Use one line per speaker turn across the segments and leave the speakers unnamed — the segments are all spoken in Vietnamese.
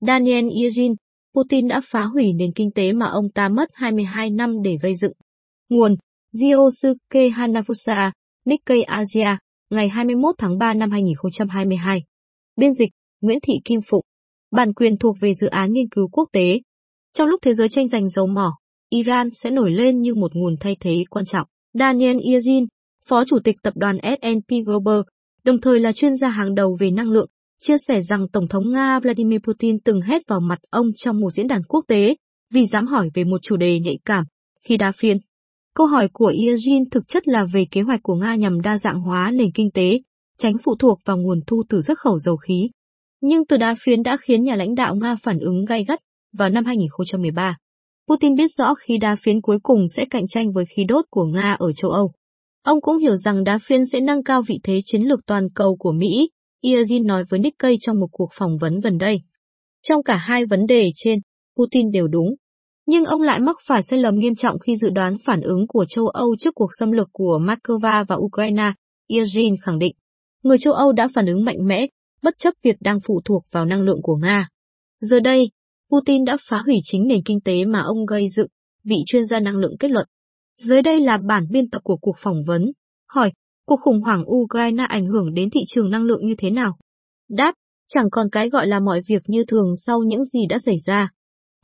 Daniel Yezin, Putin đã phá hủy nền kinh tế mà ông ta mất 22 năm để gây dựng. Nguồn Ryosuke Hanafusa, Nikkei Asia, ngày 21 tháng 3 năm 2022. Biên dịch Nguyễn Thị Kim Phụng. Bản quyền thuộc về dự án nghiên cứu quốc tế. Trong lúc thế giới tranh giành dầu mỏ, Iran sẽ nổi lên như một nguồn thay thế quan trọng. Daniel Yezin, Phó Chủ tịch Tập đoàn S&P Global, đồng thời là chuyên gia hàng đầu về năng lượng, chia sẻ rằng Tổng thống Nga Vladimir Putin từng hét vào mặt ông trong một diễn đàn quốc tế vì dám hỏi về một chủ đề nhạy cảm khi đa phiên. Câu hỏi của Yezhin thực chất là về kế hoạch của Nga nhằm đa dạng hóa nền kinh tế, tránh phụ thuộc vào nguồn thu từ xuất khẩu dầu khí. Nhưng từ đa phiến đã khiến nhà lãnh đạo Nga phản ứng gay gắt vào năm 2013. Putin biết rõ khi đa phiến cuối cùng sẽ cạnh tranh với khí đốt của Nga ở châu Âu. Ông cũng hiểu rằng đá phiến sẽ nâng cao vị thế chiến lược toàn cầu của Mỹ, Iazin nói với Nikkei trong một cuộc phỏng vấn gần đây. Trong cả hai vấn đề trên, Putin đều đúng. Nhưng ông lại mắc phải sai lầm nghiêm trọng khi dự đoán phản ứng của châu Âu trước cuộc xâm lược của Moscow và Ukraine, Iazin khẳng định. Người châu Âu đã phản ứng mạnh mẽ, bất chấp việc đang phụ thuộc vào năng lượng của Nga. Giờ đây, Putin đã phá hủy chính nền kinh tế mà ông gây dựng, vị chuyên gia năng lượng kết luận. Dưới đây là bản biên tập của cuộc phỏng vấn. Hỏi, cuộc khủng hoảng Ukraine ảnh hưởng đến thị trường năng lượng như thế nào? Đáp, chẳng còn cái gọi là mọi việc như thường sau những gì đã xảy ra.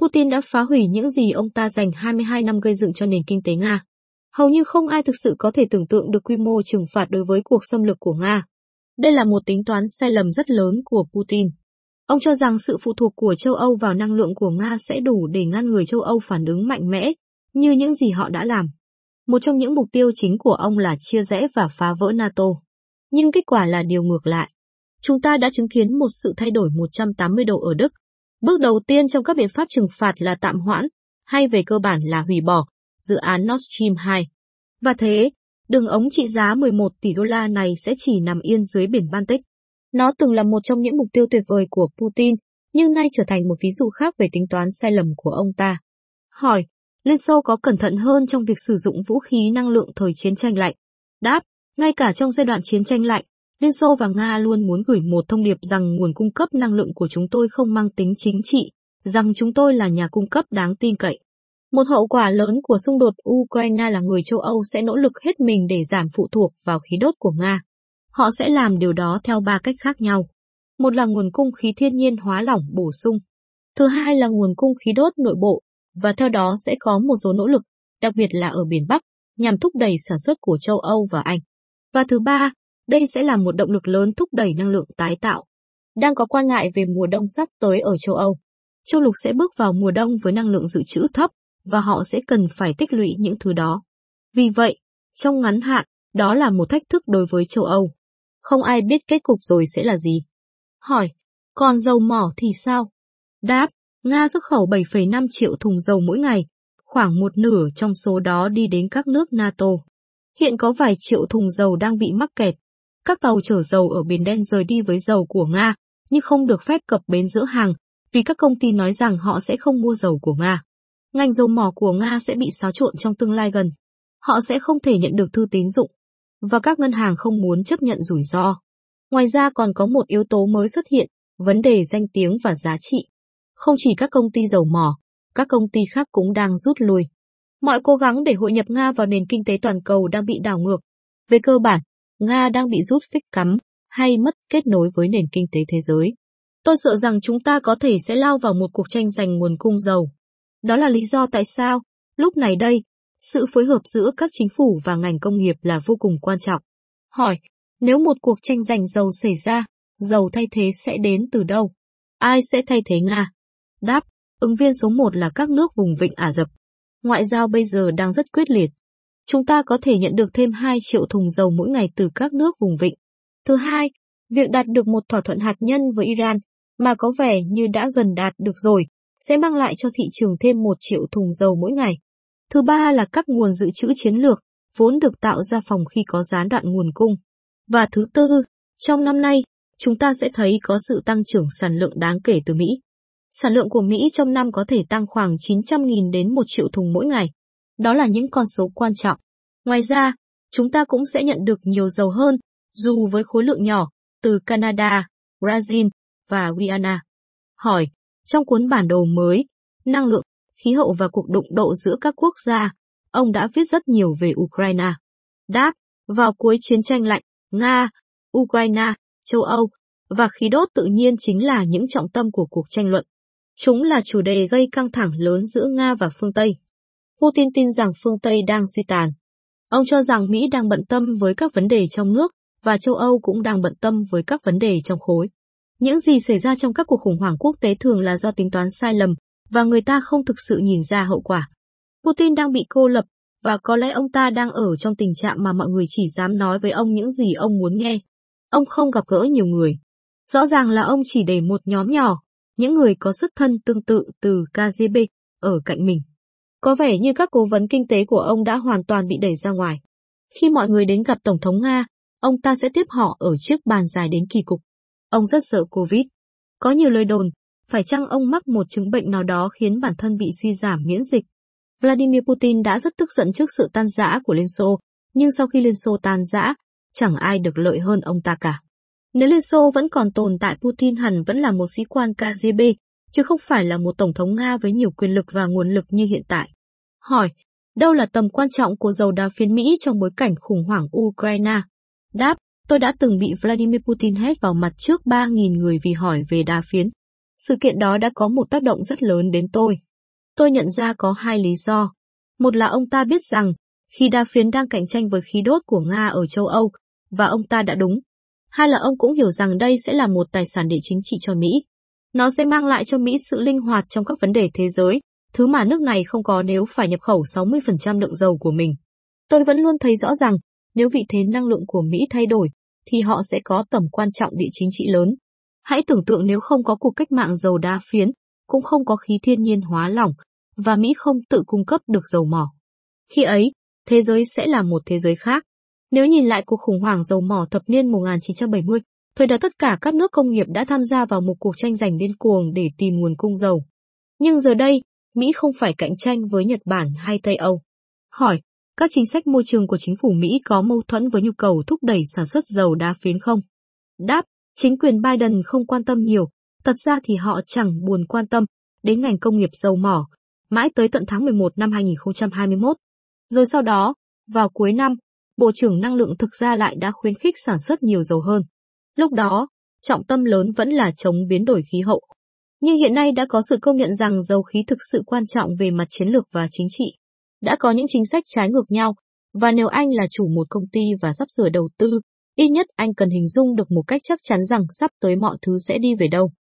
Putin đã phá hủy những gì ông ta dành 22 năm gây dựng cho nền kinh tế Nga. Hầu như không ai thực sự có thể tưởng tượng được quy mô trừng phạt đối với cuộc xâm lược của Nga. Đây là một tính toán sai lầm rất lớn của Putin. Ông cho rằng sự phụ thuộc của châu Âu vào năng lượng của Nga sẽ đủ để ngăn người châu Âu phản ứng mạnh mẽ, như những gì họ đã làm. Một trong những mục tiêu chính của ông là chia rẽ và phá vỡ NATO. Nhưng kết quả là điều ngược lại. Chúng ta đã chứng kiến một sự thay đổi 180 độ ở Đức. Bước đầu tiên trong các biện pháp trừng phạt là tạm hoãn, hay về cơ bản là hủy bỏ, dự án Nord Stream 2. Và thế, đường ống trị giá 11 tỷ đô la này sẽ chỉ nằm yên dưới biển Baltic. Nó từng là một trong những mục tiêu tuyệt vời của Putin, nhưng nay trở thành một ví dụ khác về tính toán sai lầm của ông ta. Hỏi, Liên Xô có cẩn thận hơn trong việc sử dụng vũ khí năng lượng thời chiến tranh lạnh? Đáp, ngay cả trong giai đoạn chiến tranh lạnh, Liên Xô và Nga luôn muốn gửi một thông điệp rằng nguồn cung cấp năng lượng của chúng tôi không mang tính chính trị, rằng chúng tôi là nhà cung cấp đáng tin cậy. Một hậu quả lớn của xung đột Ukraine là người châu Âu sẽ nỗ lực hết mình để giảm phụ thuộc vào khí đốt của Nga. Họ sẽ làm điều đó theo ba cách khác nhau. Một là nguồn cung khí thiên nhiên hóa lỏng bổ sung. Thứ hai là nguồn cung khí đốt nội bộ, và theo đó sẽ có một số nỗ lực, đặc biệt là ở biển Bắc, nhằm thúc đẩy sản xuất của châu Âu và Anh. Và thứ ba, đây sẽ là một động lực lớn thúc đẩy năng lượng tái tạo. Đang có quan ngại về mùa đông sắp tới ở châu Âu. Châu lục sẽ bước vào mùa đông với năng lượng dự trữ thấp, và họ sẽ cần phải tích lũy những thứ đó. Vì vậy, trong ngắn hạn, đó là một thách thức đối với châu Âu. Không ai biết kết cục rồi sẽ là gì. Hỏi, còn dầu mỏ thì sao? Đáp, Nga xuất khẩu 7,5 triệu thùng dầu mỗi ngày, khoảng một nửa trong số đó đi đến các nước NATO. Hiện có vài triệu thùng dầu đang bị mắc kẹt. Các tàu chở dầu ở Biển Đen rời đi với dầu của Nga, nhưng không được phép cập bến giữa hàng, vì các công ty nói rằng họ sẽ không mua dầu của Nga. Ngành dầu mỏ của Nga sẽ bị xáo trộn trong tương lai gần. Họ sẽ không thể nhận được thư tín dụng, và các ngân hàng không muốn chấp nhận rủi ro. Ngoài ra còn có một yếu tố mới xuất hiện, vấn đề danh tiếng và giá trị. Không chỉ các công ty dầu mỏ, các công ty khác cũng đang rút lui. Mọi cố gắng để hội nhập Nga vào nền kinh tế toàn cầu đang bị đảo ngược. Về cơ bản, Nga đang bị rút phích cắm hay mất kết nối với nền kinh tế thế giới. Tôi sợ rằng chúng ta có thể sẽ lao vào một cuộc tranh giành nguồn cung dầu. Đó là lý do tại sao, lúc này đây, sự phối hợp giữa các chính phủ và ngành công nghiệp là vô cùng quan trọng. Hỏi, nếu một cuộc tranh giành dầu xảy ra, dầu thay thế sẽ đến từ đâu? Ai sẽ thay thế Nga? Đáp, ứng viên số 1 là các nước vùng vịnh Ả Rập. Ngoại giao bây giờ đang rất quyết liệt. Chúng ta có thể nhận được thêm 2 triệu thùng dầu mỗi ngày từ các nước vùng vịnh. Thứ hai, việc đạt được một thỏa thuận hạt nhân với Iran, mà có vẻ như đã gần đạt được rồi, sẽ mang lại cho thị trường thêm 1 triệu thùng dầu mỗi ngày. Thứ ba là các nguồn dự trữ chiến lược, vốn được tạo ra phòng khi có gián đoạn nguồn cung. Và thứ tư, trong năm nay, chúng ta sẽ thấy có sự tăng trưởng sản lượng đáng kể từ Mỹ. Sản lượng của Mỹ trong năm có thể tăng khoảng 900.000 đến 1 triệu thùng mỗi ngày. Đó là những con số quan trọng. Ngoài ra, chúng ta cũng sẽ nhận được nhiều dầu hơn, dù với khối lượng nhỏ, từ Canada, Brazil và Guyana. Hỏi, Trong cuốn bản đồ mới, năng lượng, khí hậu và cuộc đụng độ giữa các quốc gia, ông đã viết rất nhiều về Ukraine. Đáp, vào cuối chiến tranh lạnh, Nga, Ukraine, châu Âu và khí đốt tự nhiên chính là những trọng tâm của cuộc tranh luận. Chúng là chủ đề gây căng thẳng lớn giữa Nga và phương Tây. Putin tin rằng phương Tây đang suy tàn. Ông cho rằng Mỹ đang bận tâm với các vấn đề trong nước và châu Âu cũng đang bận tâm với các vấn đề trong khối. Những gì xảy ra trong các cuộc khủng hoảng quốc tế thường là do tính toán sai lầm và người ta không thực sự nhìn ra hậu quả. Putin đang bị cô lập và có lẽ ông ta đang ở trong tình trạng mà mọi người chỉ dám nói với ông những gì ông muốn nghe. Ông không gặp gỡ nhiều người. Rõ ràng là ông chỉ để một nhóm nhỏ, những người có xuất thân tương tự từ KGB, ở cạnh mình. Có vẻ như các cố vấn kinh tế của ông đã hoàn toàn bị đẩy ra ngoài. Khi mọi người đến gặp Tổng thống Nga, ông ta sẽ tiếp họ ở chiếc bàn dài đến kỳ cục. Ông rất sợ Covid. Có nhiều lời đồn, phải chăng ông mắc một chứng bệnh nào đó khiến bản thân bị suy giảm miễn dịch. Vladimir Putin đã rất tức giận trước sự tan rã của Liên Xô, nhưng sau khi Liên Xô tan rã, chẳng ai được lợi hơn ông ta cả. Nếu Liên Xô vẫn còn tồn tại Putin hẳn vẫn là một sĩ quan KGB, chứ không phải là một tổng thống Nga với nhiều quyền lực và nguồn lực như hiện tại. Hỏi, đâu là tầm quan trọng của dầu đá phiến Mỹ trong bối cảnh khủng hoảng Ukraine? Đáp, tôi đã từng bị Vladimir Putin hét vào mặt trước 3.000 người vì hỏi về đá phiến. Sự kiện đó đã có một tác động rất lớn đến tôi. Tôi nhận ra có hai lý do. Một là ông ta biết rằng, khi đa phiến đang cạnh tranh với khí đốt của Nga ở châu Âu, và ông ta đã đúng. Hai là ông cũng hiểu rằng đây sẽ là một tài sản địa chính trị cho Mỹ. Nó sẽ mang lại cho Mỹ sự linh hoạt trong các vấn đề thế giới, thứ mà nước này không có nếu phải nhập khẩu 60% lượng dầu của mình. Tôi vẫn luôn thấy rõ rằng, nếu vị thế năng lượng của Mỹ thay đổi, thì họ sẽ có tầm quan trọng địa chính trị lớn. Hãy tưởng tượng nếu không có cuộc cách mạng dầu đa phiến, cũng không có khí thiên nhiên hóa lỏng, và Mỹ không tự cung cấp được dầu mỏ. Khi ấy, thế giới sẽ là một thế giới khác. Nếu nhìn lại cuộc khủng hoảng dầu mỏ thập niên 1970, thời đó tất cả các nước công nghiệp đã tham gia vào một cuộc tranh giành điên cuồng để tìm nguồn cung dầu. Nhưng giờ đây, Mỹ không phải cạnh tranh với Nhật Bản hay Tây Âu. Hỏi, các chính sách môi trường của chính phủ Mỹ có mâu thuẫn với nhu cầu thúc đẩy sản xuất dầu đá phiến không? Đáp, chính quyền Biden không quan tâm nhiều, thật ra thì họ chẳng buồn quan tâm đến ngành công nghiệp dầu mỏ, mãi tới tận tháng 11 năm 2021. Rồi sau đó, vào cuối năm, Bộ trưởng Năng lượng thực ra lại đã khuyến khích sản xuất nhiều dầu hơn. Lúc đó, trọng tâm lớn vẫn là chống biến đổi khí hậu. Nhưng hiện nay đã có sự công nhận rằng dầu khí thực sự quan trọng về mặt chiến lược và chính trị. Đã có những chính sách trái ngược nhau, và nếu anh là chủ một công ty và sắp sửa đầu tư, ít nhất anh cần hình dung được một cách chắc chắn rằng sắp tới mọi thứ sẽ đi về đâu.